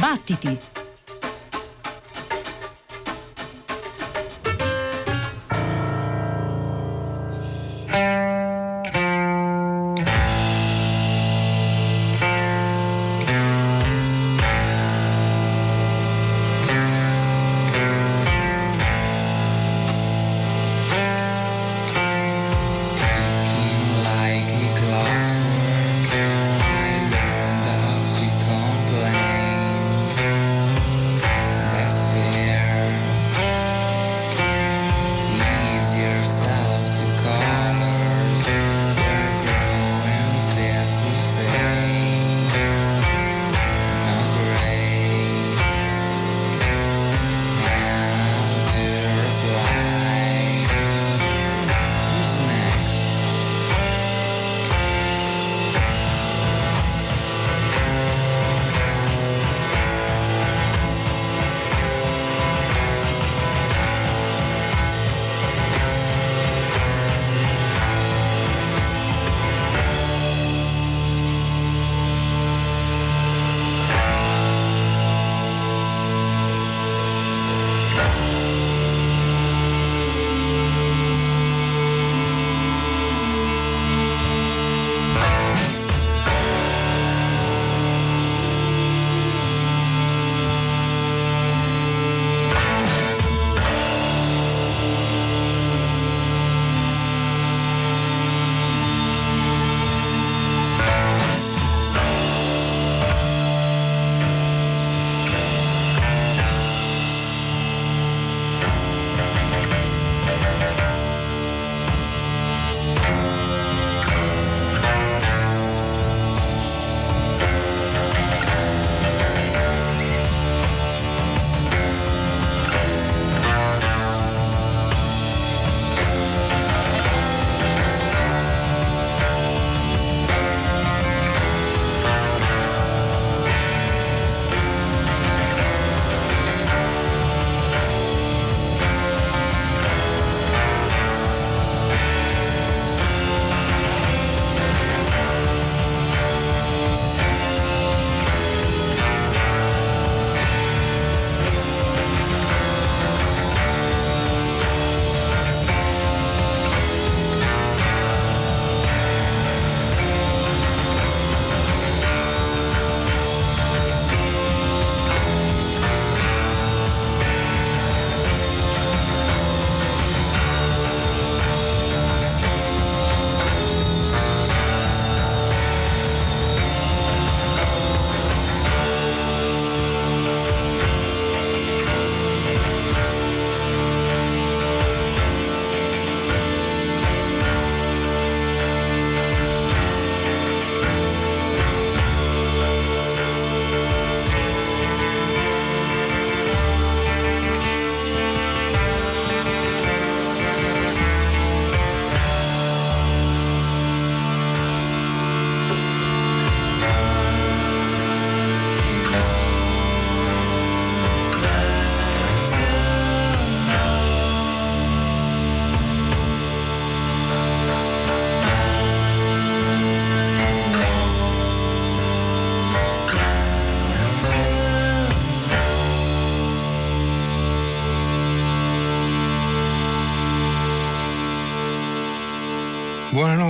Battiti!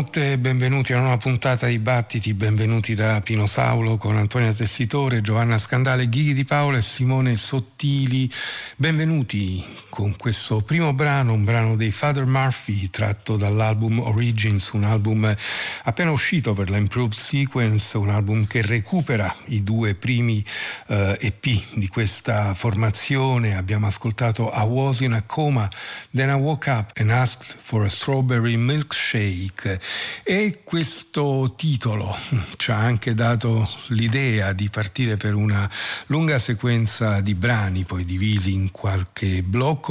Buonanotte e benvenuti a una nuova puntata di Battiti, benvenuti da Pino Saulo con Antonia Tessitore, Giovanna Scandale, Ghighi di Paola e Simone Sottili. Benvenuti con questo primo brano, un brano dei Father Murphy tratto dall'album Origins, un album appena uscito per la Improved Sequence, un album che recupera i due primi eh, EP di questa formazione. Abbiamo ascoltato I Was in a Coma, Then I Woke Up and Asked for a Strawberry Milkshake e questo titolo ci ha anche dato l'idea di partire per una lunga sequenza di brani poi divisi in qualche blocco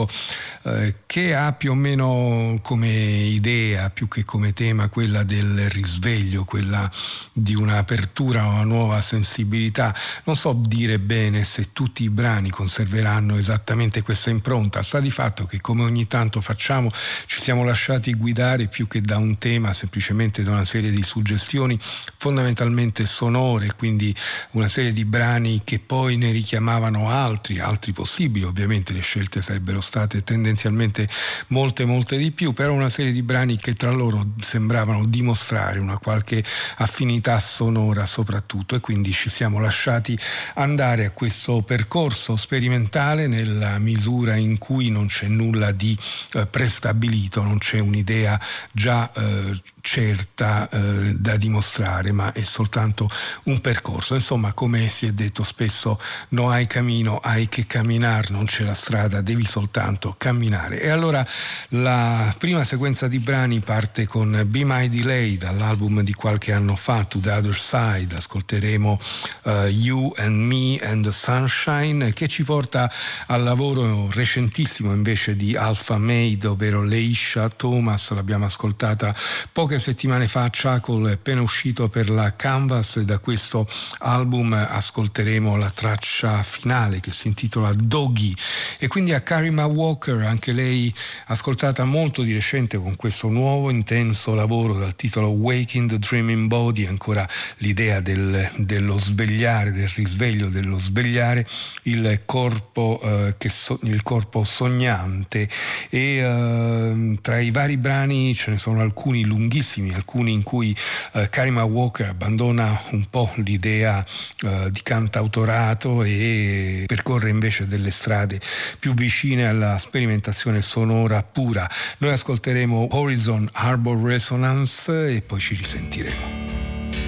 eh, che ha più o meno come idea più che come tema quella del risveglio, quella di un'apertura a una nuova sensibilità. Non so dire bene se tutti i brani conserveranno esattamente questa impronta, sta di fatto che come ogni tanto facciamo ci siamo lasciati guidare più che da un tema semplicemente da una serie di suggestioni fondamentalmente sonore, quindi una serie di brani che poi ne richiamavano altri, altri possibili, ovviamente le scelte sarebbero state tendenzialmente molte molte di più, però una serie di brani che tra loro sembravano dimostrare una qualche affinità sonora soprattutto e quindi ci siamo lasciati andare a questo percorso sperimentale nella misura in cui non c'è nulla di eh, prestabilito, non c'è un'idea già eh, certa eh, da dimostrare, ma è soltanto un percorso. Insomma, come si è detto spesso, no hai cammino, hai che camminare, non c'è la strada, devi soltanto camminare. E allora la prima sequenza di brani parte con Be My Delay dall'album di qualche anno fa, To the Other Side. Ascolteremo uh, You and Me and the Sunshine, che ci porta al lavoro recentissimo invece di Alpha Made, ovvero Leisha Thomas, l'abbiamo ascoltata poche settimane fa Chuckle è appena uscito per la Canvas e da questo album ascolteremo la traccia finale che si intitola Doggy e quindi a Karima Walker, anche lei ascoltata molto di recente con questo nuovo intenso lavoro dal titolo Waking the Dreaming Body, ancora l'idea del, dello svegliare, del risveglio, dello svegliare il corpo, eh, so, il corpo sognante. E eh, tra i vari brani ce ne sono alcuni lunghissimi alcuni in cui eh, Karima Walker abbandona un po' l'idea eh, di cantautorato e percorre invece delle strade più vicine alla sperimentazione sonora pura. Noi ascolteremo Horizon Harbor Resonance e poi ci risentiremo.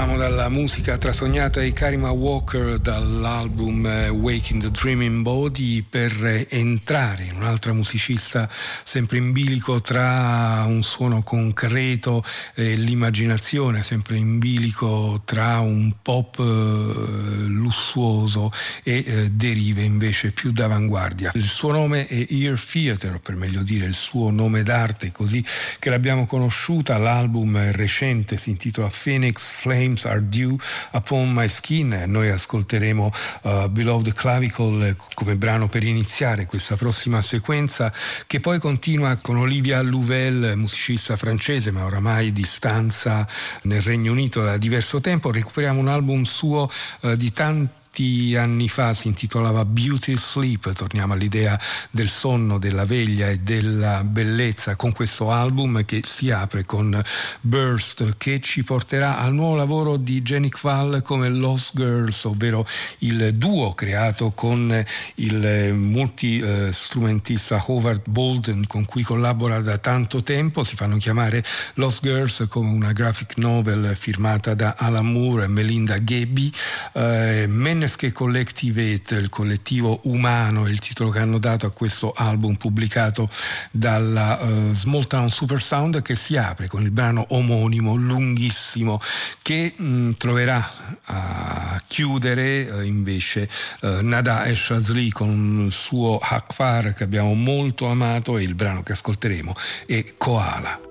Usciamo dalla musica trasognata di Karima Walker dall'album eh, Waking the Dreaming Body per entrare in un'altra musicista sempre in bilico tra un suono concreto e l'immaginazione, sempre in bilico tra un pop eh, lussuoso e eh, derive invece più d'avanguardia. Il suo nome è Ear Theater, o per meglio dire il suo nome d'arte, così che l'abbiamo conosciuta. L'album recente si intitola Phoenix Flames Are Due Upon My Skin. Noi ascolteremo uh, Beloved Clavicle come brano per iniziare questa prossima sequenza che poi continua con Olivia Louvel, musicista francese ma oramai di stanza nel Regno Unito da diverso tempo. Recuperiamo un album suo uh, di tanti tanti anni fa si intitolava Beauty Sleep, torniamo all'idea del sonno, della veglia e della bellezza con questo album che si apre con Burst che ci porterà al nuovo lavoro di Jenny Kval come Lost Girls, ovvero il duo creato con il multi-strumentista Howard Bolden con cui collabora da tanto tempo, si fanno chiamare Lost Girls come una graphic novel firmata da Alan Moore e Melinda Gabby. Eh, Menneske Collectivate, il collettivo umano, è il titolo che hanno dato a questo album pubblicato dalla uh, Small Town Super Sound che si apre con il brano omonimo lunghissimo che mh, mm, troverà a chiudere uh, invece uh, Nada e Shazli con il suo Hakfar che abbiamo molto amato e il brano che ascolteremo è Koala.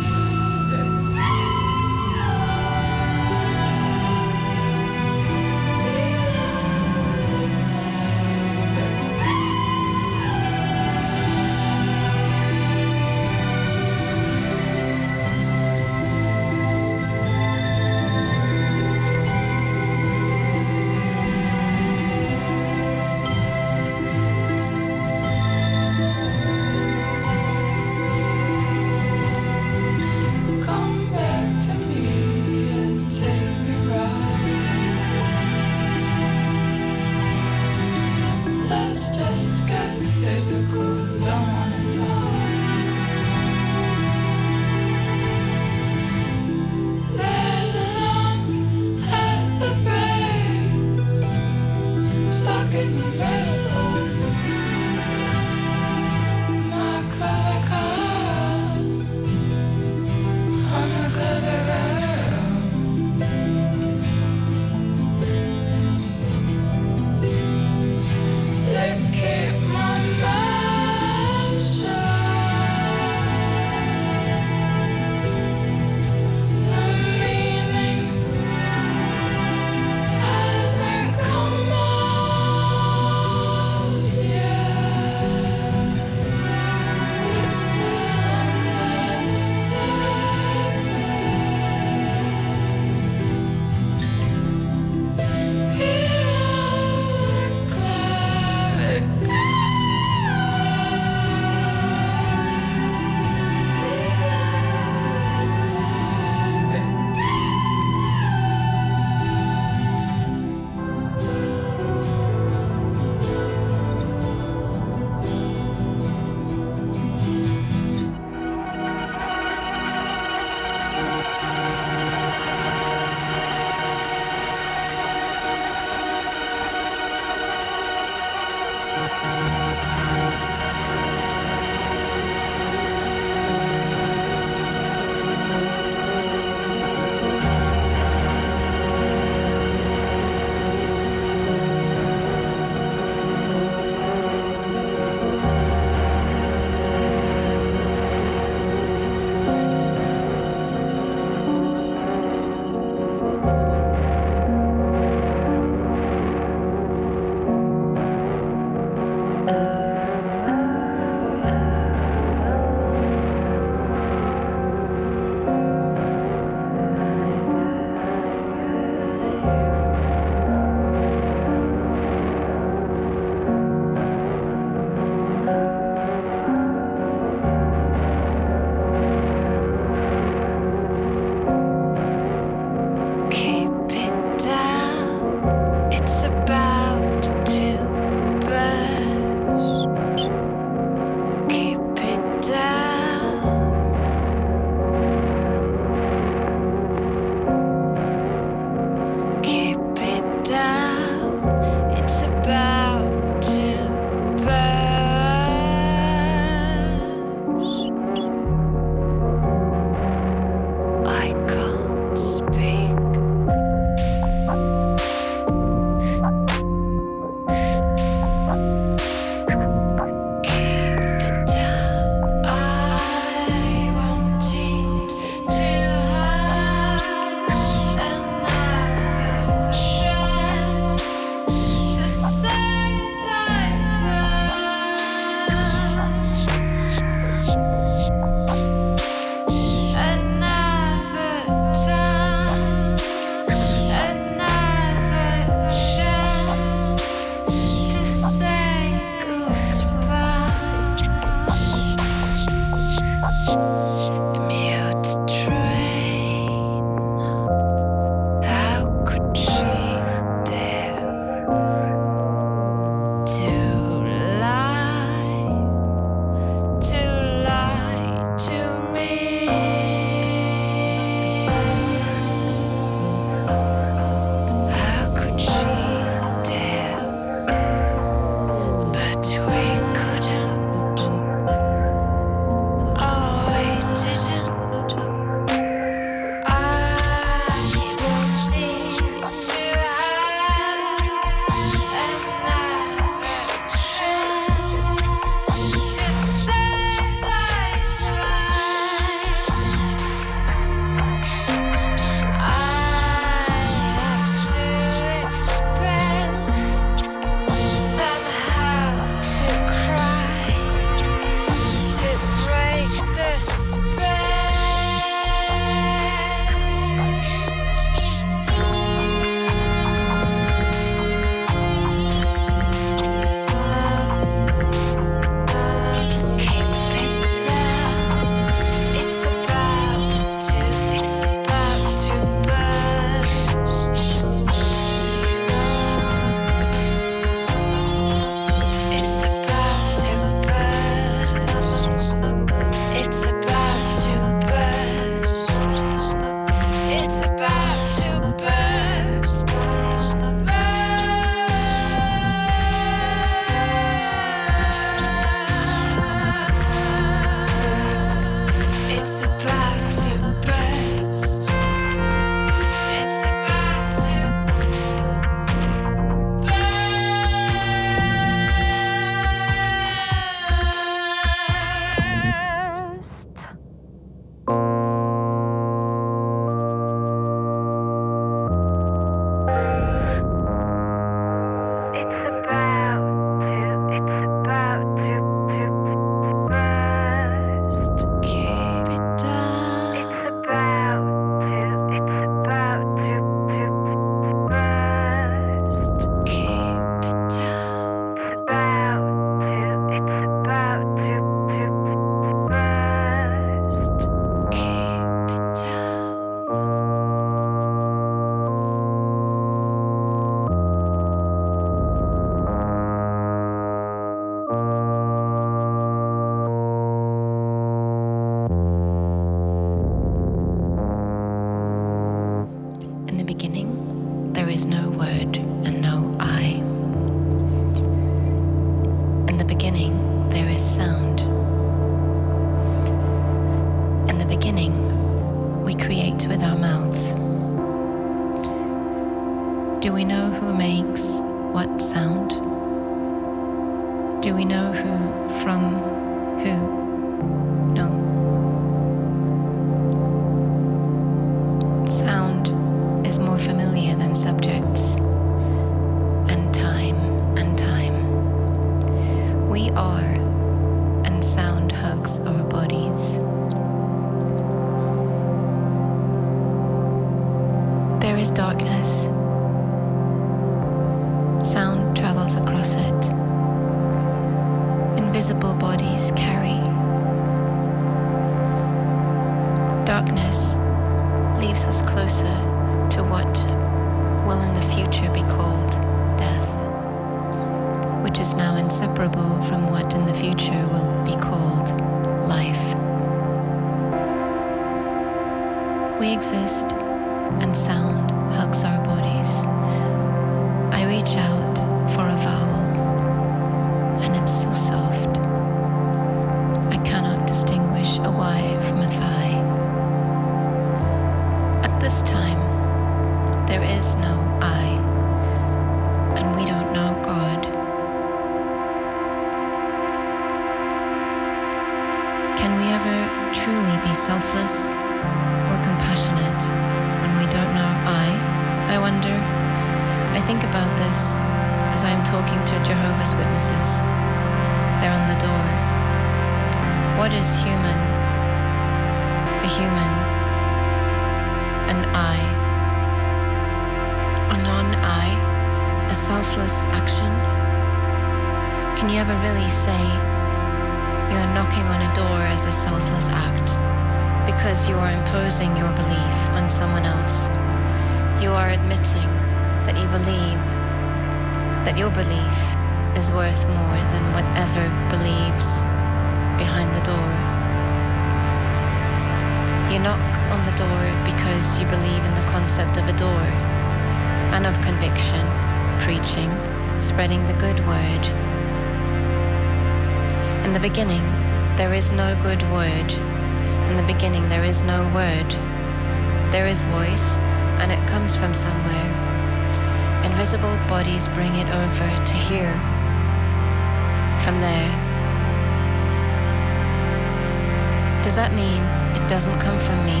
Doesn't come from me?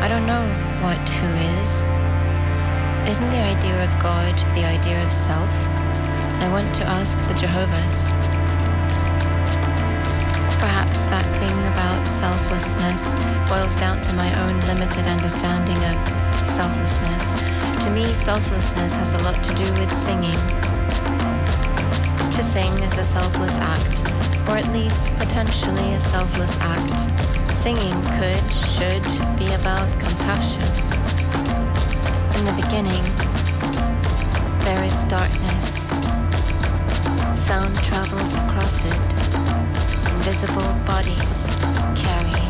I don't know what who is. Isn't the idea of God the idea of self? I want to ask the Jehovah's. Perhaps that thing about selflessness boils down to my own limited understanding of selflessness. To me, selflessness has a lot to do with singing. To sing is a selfless act, or at least potentially a selfless act. Singing could, should be about compassion. In the beginning, there is darkness. Sound travels across it. Invisible bodies carry.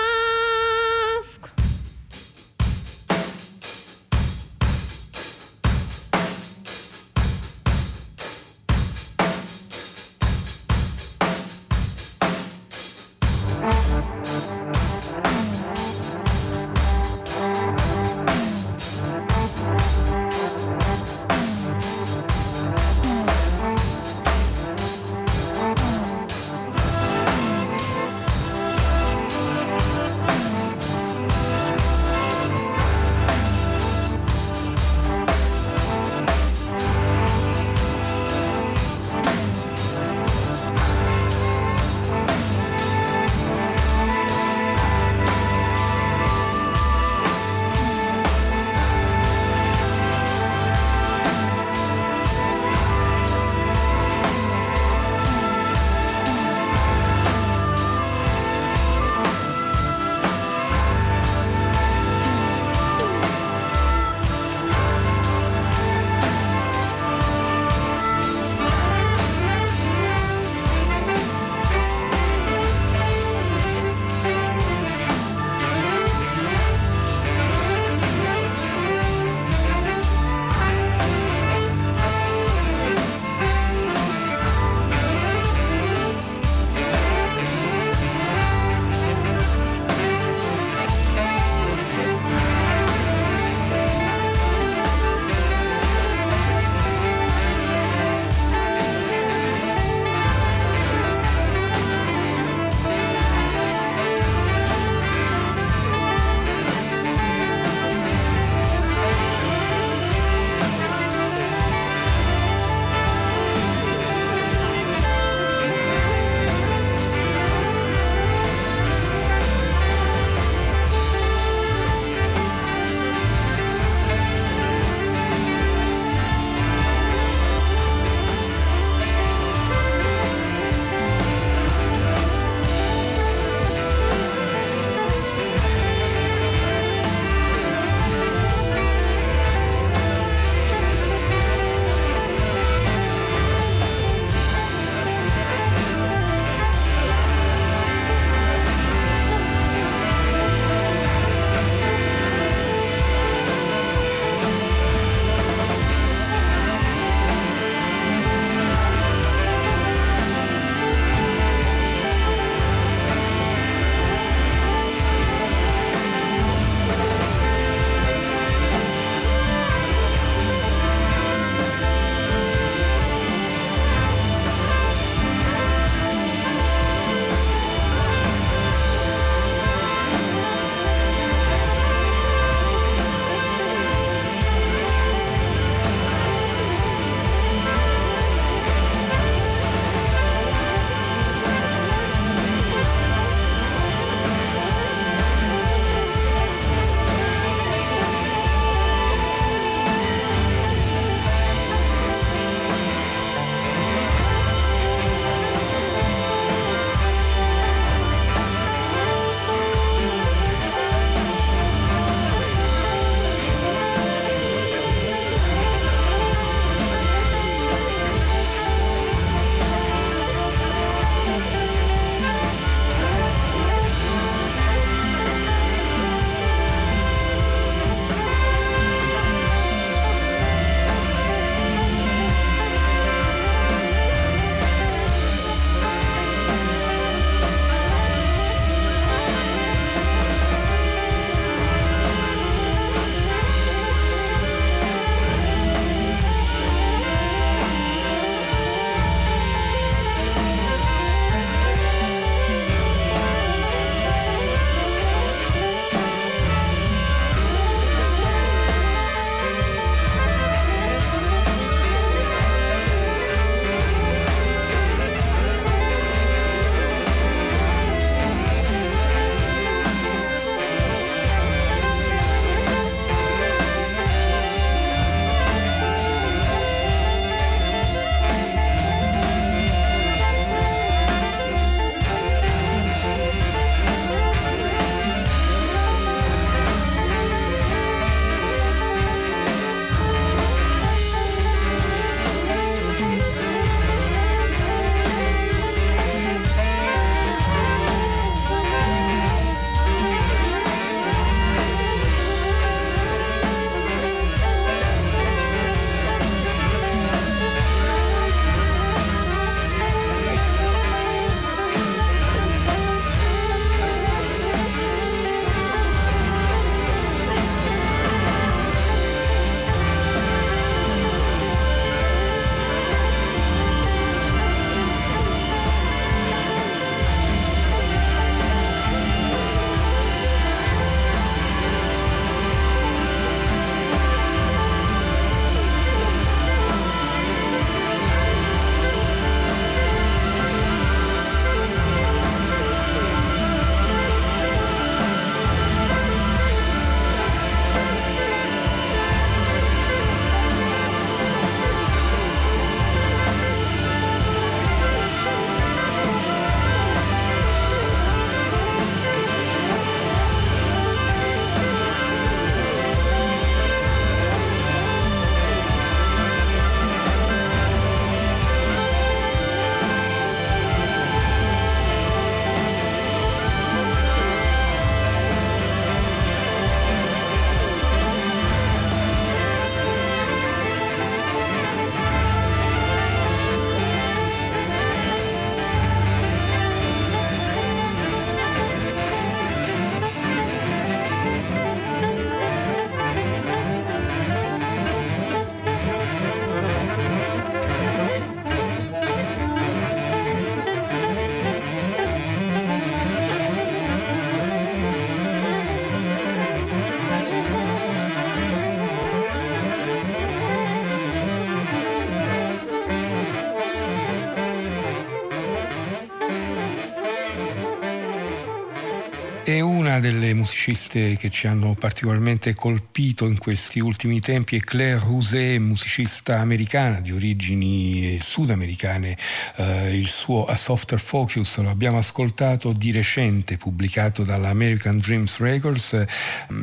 delle musiciste che ci hanno particolarmente colpito in questi ultimi tempi è Claire Rousset, musicista americana di origini sudamericane. Eh, il suo A Softer Focus lo abbiamo ascoltato di recente, pubblicato dalla American Dreams Records.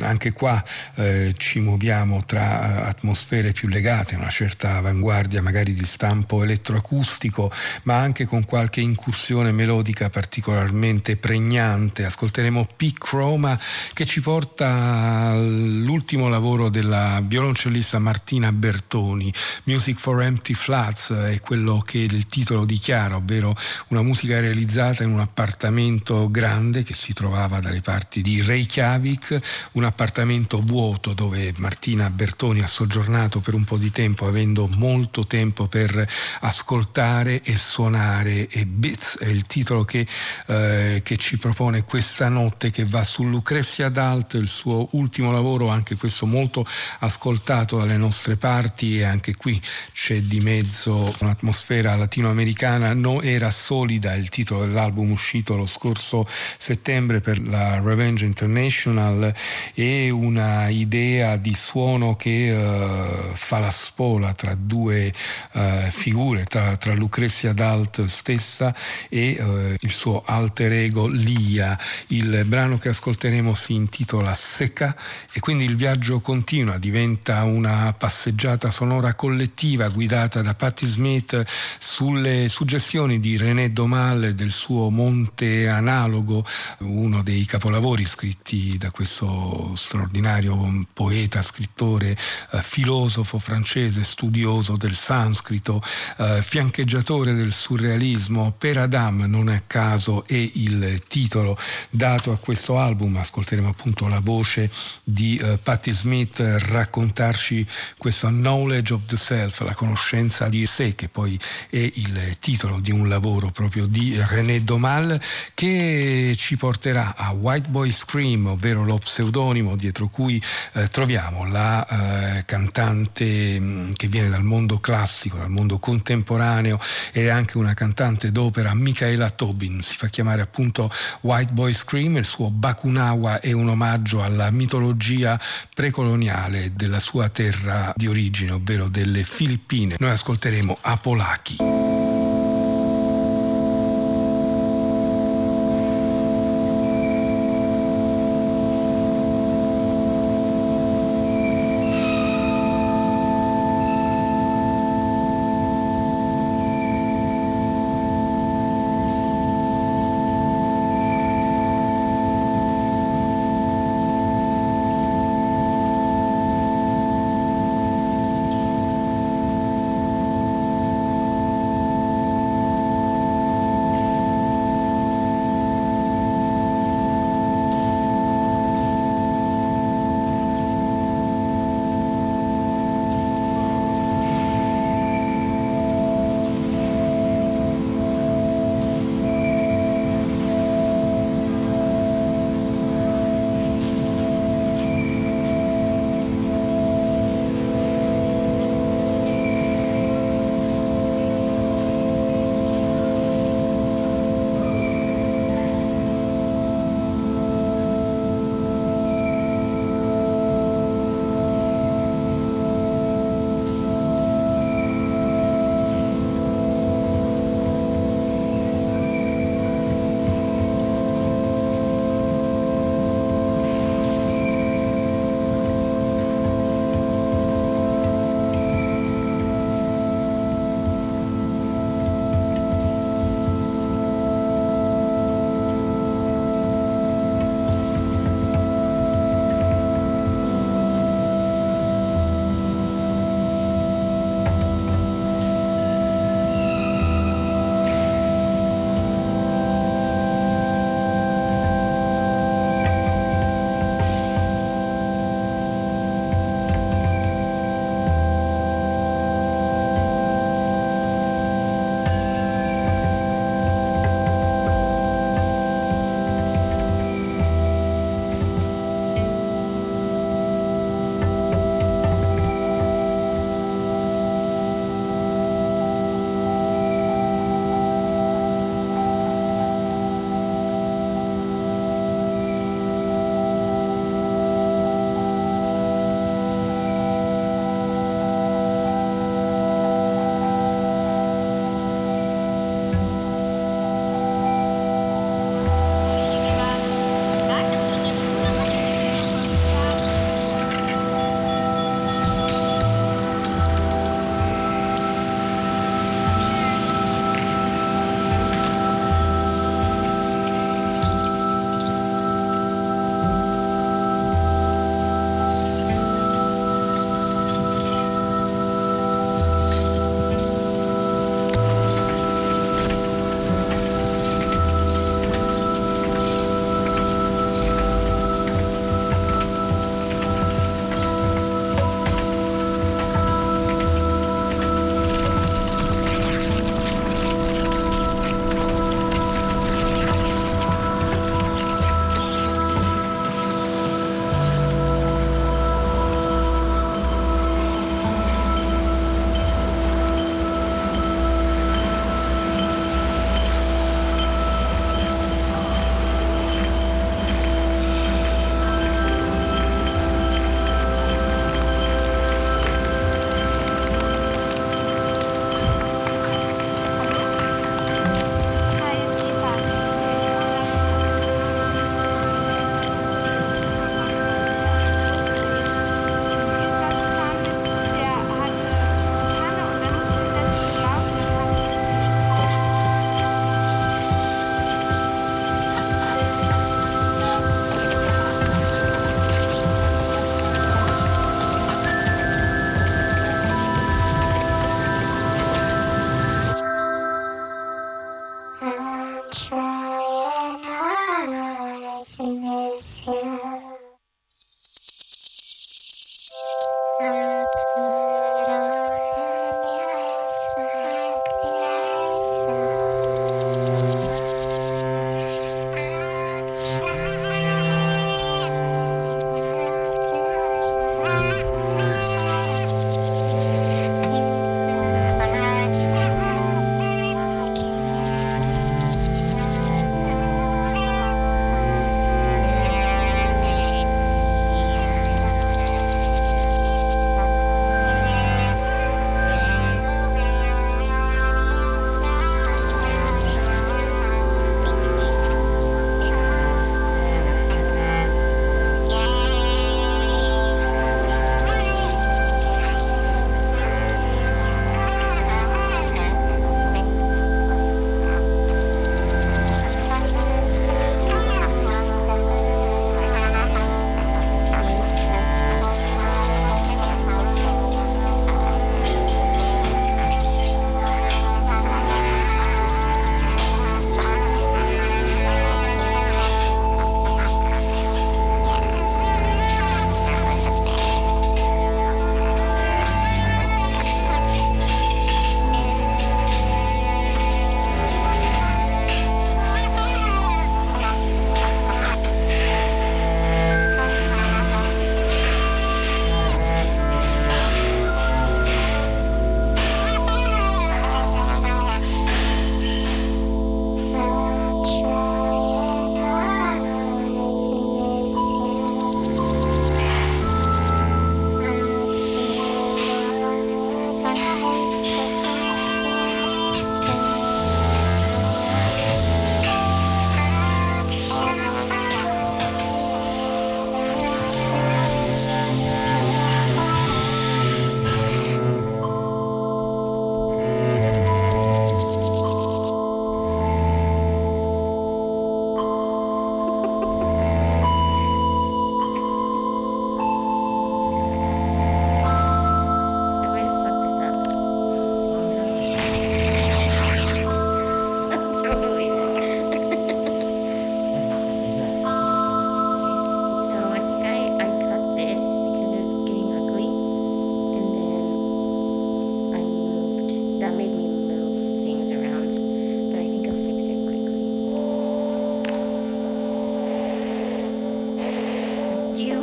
Anche qua eh, ci muoviamo tra atmosfere più legate una certa avanguardia, magari di stampo elettroacustico, ma anche con qualche incursione melodica particolarmente pregnante. Ascolteremo Peak Roma che ci porta all'ultimo lavoro della violoncellista Martina Bertoni, Music for Empty Flats, è quello che il titolo dichiara, ovvero una musica realizzata in un appartamento grande che si trovava dalle parti di Reykjavik, un appartamento vuoto dove Martina Bertoni ha soggiornato per un po' di tempo avendo molto tempo per ascoltare e suonare. E Bits è il titolo che, eh, che ci propone questa notte che va su Lucrezia Dalt, il suo ultimo lavoro, anche questo molto ascoltato dalle nostre parti e anche qui c'è di mezzo un'atmosfera latinoamericana. No era solida il titolo dell'album uscito lo scorso settembre per la Revenge International e una idea di suono che uh, fa la spola tra due uh, figure, tra, tra Lucrezia Dalt stessa e uh, il suo alter ego Lia. Il brano che ascolteremo si intitola Secca e quindi il viaggio continua, diventa una passeggiata sonora collettiva guidata da Patti Smith sulle suggestioni di René Domal del suo Monte Analogo, uno dei capolavori scritti da questo straordinario poeta, scrittore, eh, filosofo francese, studioso del sanscrito, eh, fiancheggiatore del surrealismo. Per Adam non a caso è il titolo dato a questo album, ascolteremo appunto la voce di uh, Patti Smith raccontarci questo knowledge of the self, la conoscenza di sé, che poi è il titolo di un lavoro proprio di René Domal, che ci porterà a White Boy Scream, ovvero lo pseudonimo dietro cui eh, troviamo la eh, cantante mh, mm, che viene dal mondo classico, dal mondo contemporaneo e anche una cantante d'opera, Michaela Tobin, si fa chiamare appunto White Boy Scream, il suo Bakunawa è un omaggio alla mitologia precoloniale della sua terra di origine, ovvero delle Filippine. Noi ascolteremo Apolaki.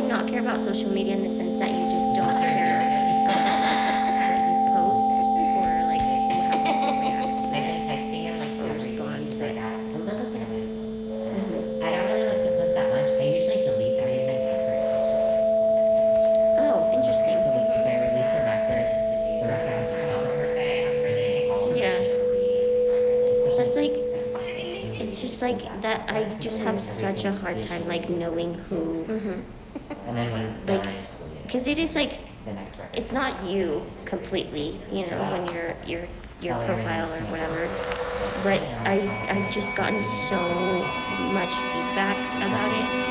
Not care about social media in the sense that you just don't care uh, what you post or like how people react I've been texting him like or every respond. But, Like, a little bit of his. I don't really like to post that much. I usually delete everything first. oh, interesting. So like if I release a record, the record has to come out her birthday on Friday. Yeah. Especially That's like it's just like that. I just have such a hard time like knowing who, mm-hmm. And then when it's like, I just delete it. because it is like the next record. it's not you completely, you know, when your your your profile or whatever. But I I've just gotten so much feedback about it,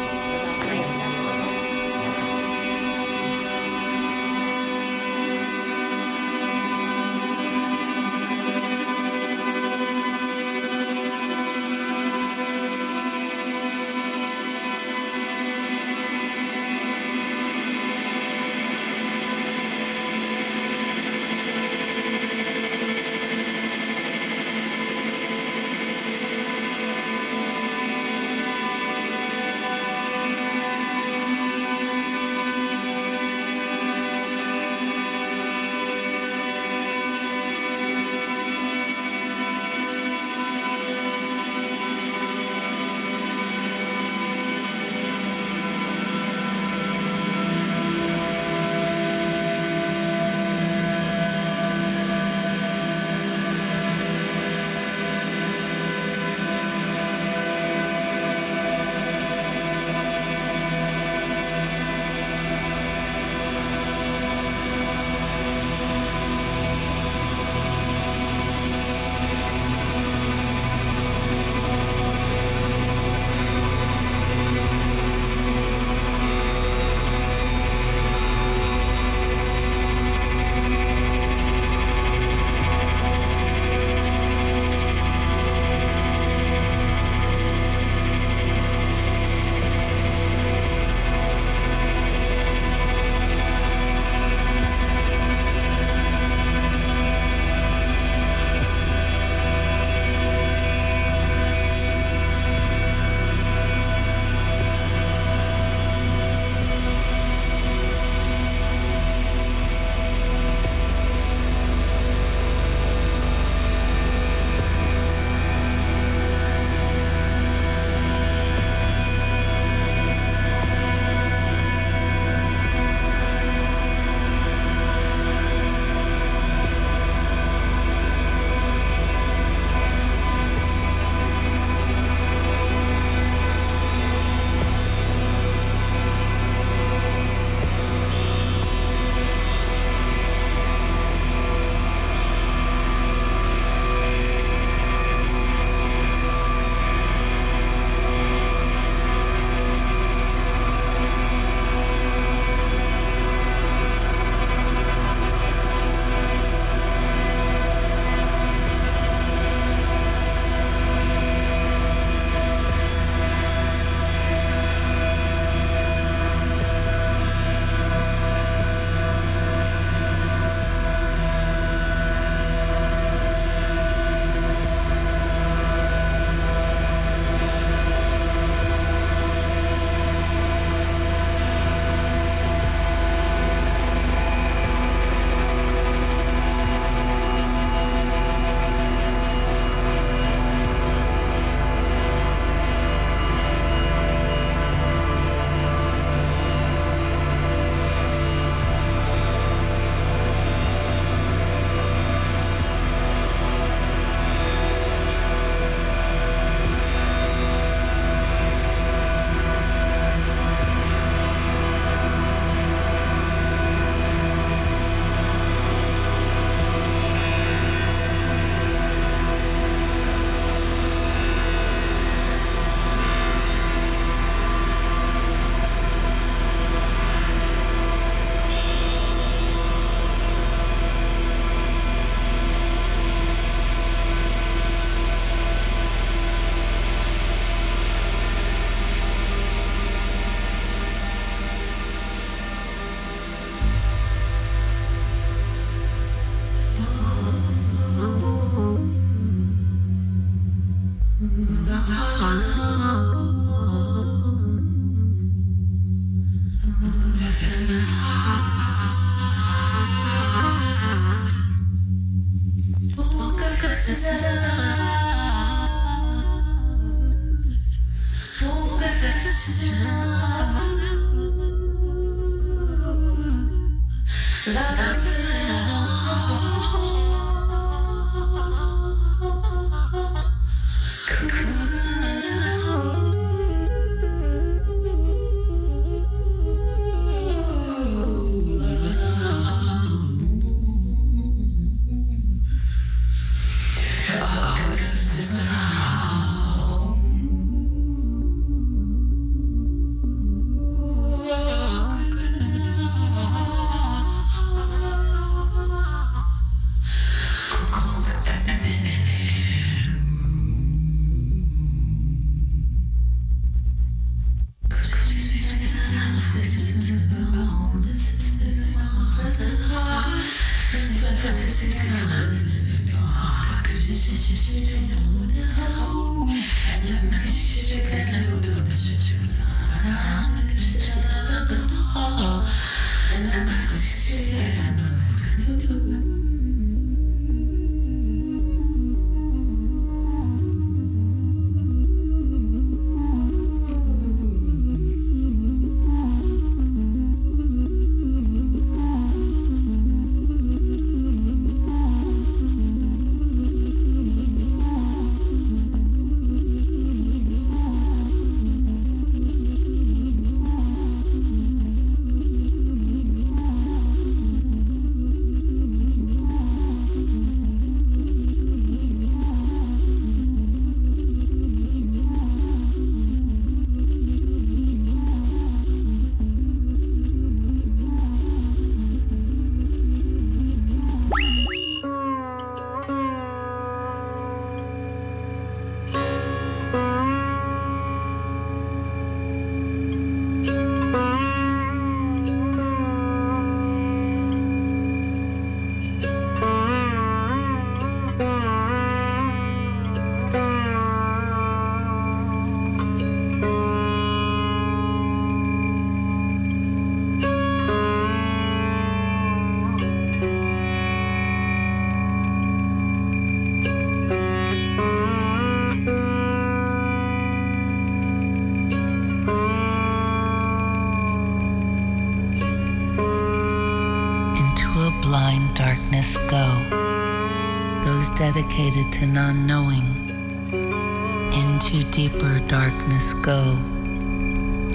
Into deeper darkness go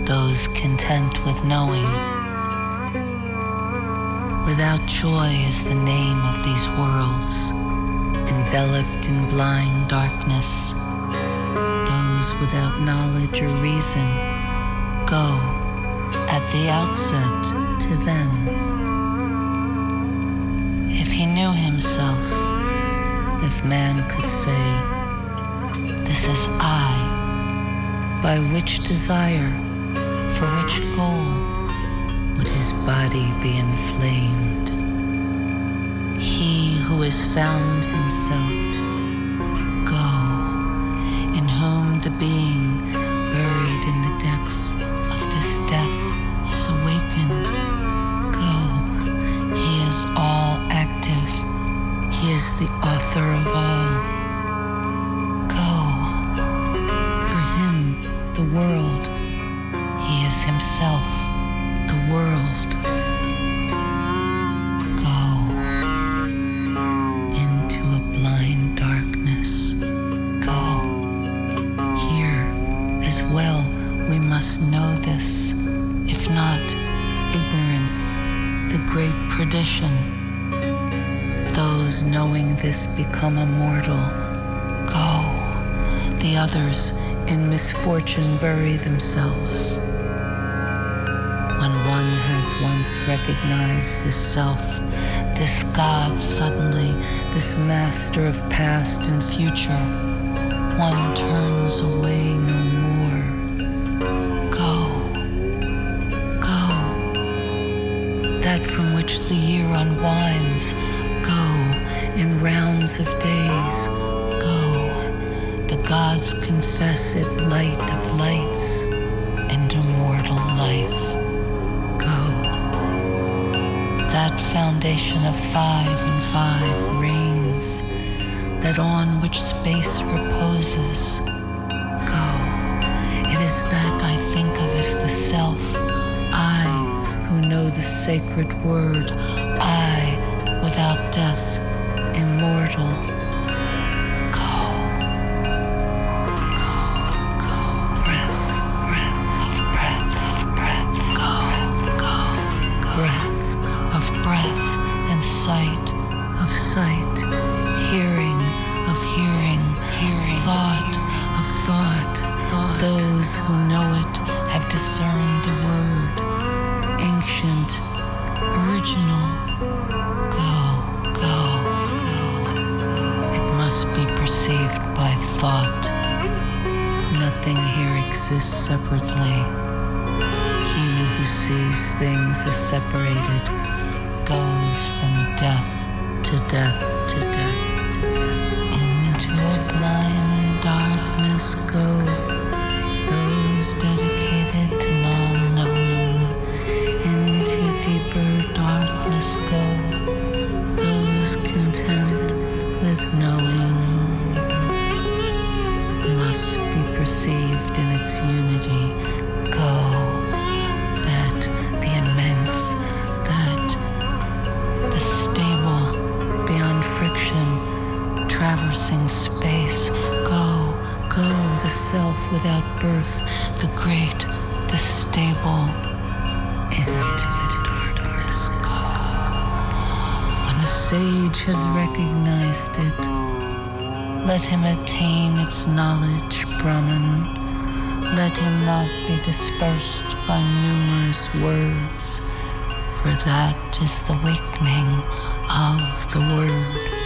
those content with knowing. Without joy is the name of these worlds, enveloped in blind darkness. Those without knowledge or reason go at the outset to them. By which desire, for which goal, would his body be inflamed. He who has found himself, go, in whom the being once recognized this self, this God suddenly, this master of past and future, one turns away no more. Go, go. That from which the year unwinds, go in rounds of days, go. The gods confess it light of lights of five and five reigns, that on which space reposes. Go. It is that I think of as the self, I who know the sacred word, dispersed by numerous words, for that is the weakening of the word.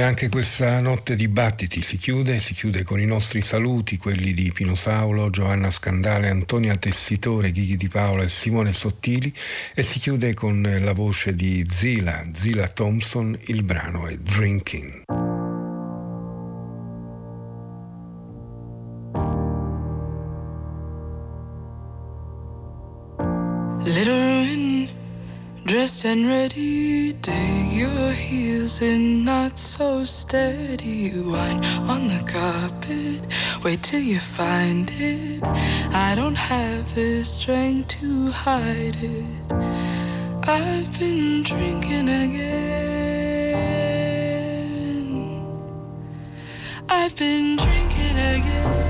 E anche questa notte di battiti si chiude, si chiude con i nostri saluti, quelli di Pino Saulo, Giovanna Scandale, Antonia Tessitore, Ghighi Di Paola e Simone Sottili e si chiude con la voce di Zila, Zila Thompson, il brano è Drinking. dressed and ready, dig your heels in knots so steady. Wine on the carpet, wait till you find it. I don't have the strength to hide it. I've been drinking again. I've been drinking again.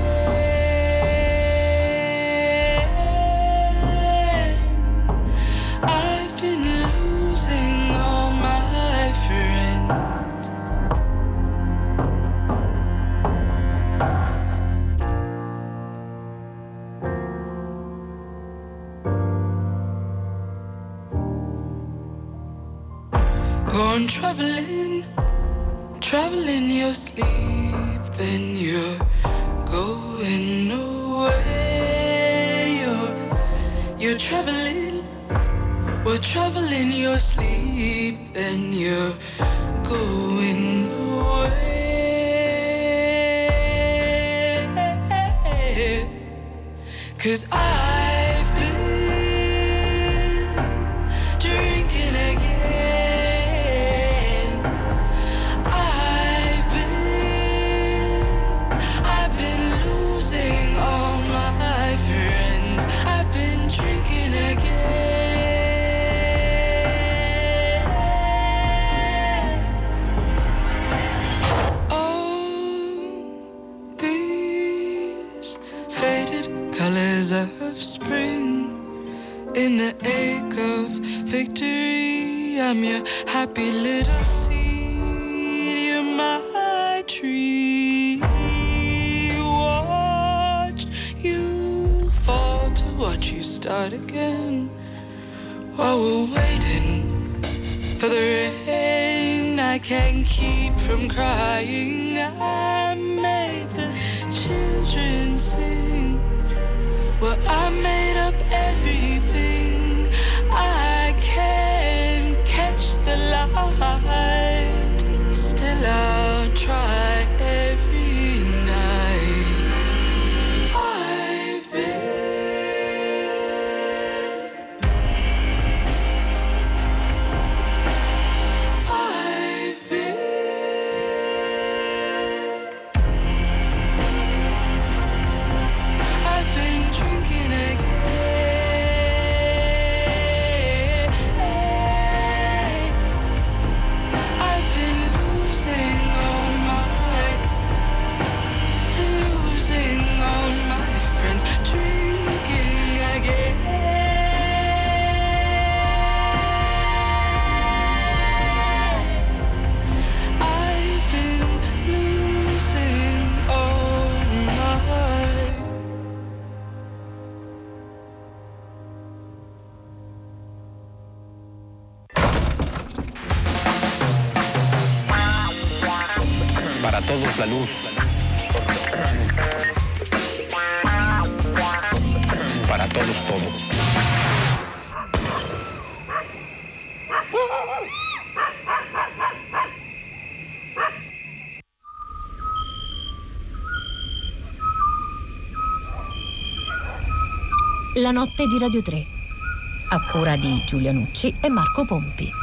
you're going away. Cause I in the ache of victory. I'm your happy little seed. You're my tree. Watch you fall to watch you start again. While we're waiting for the rain, I can't keep from crying. I made the children sing. Well, I made notte di Radio 3, a cura di Giulia Nucci e Marco Pompi.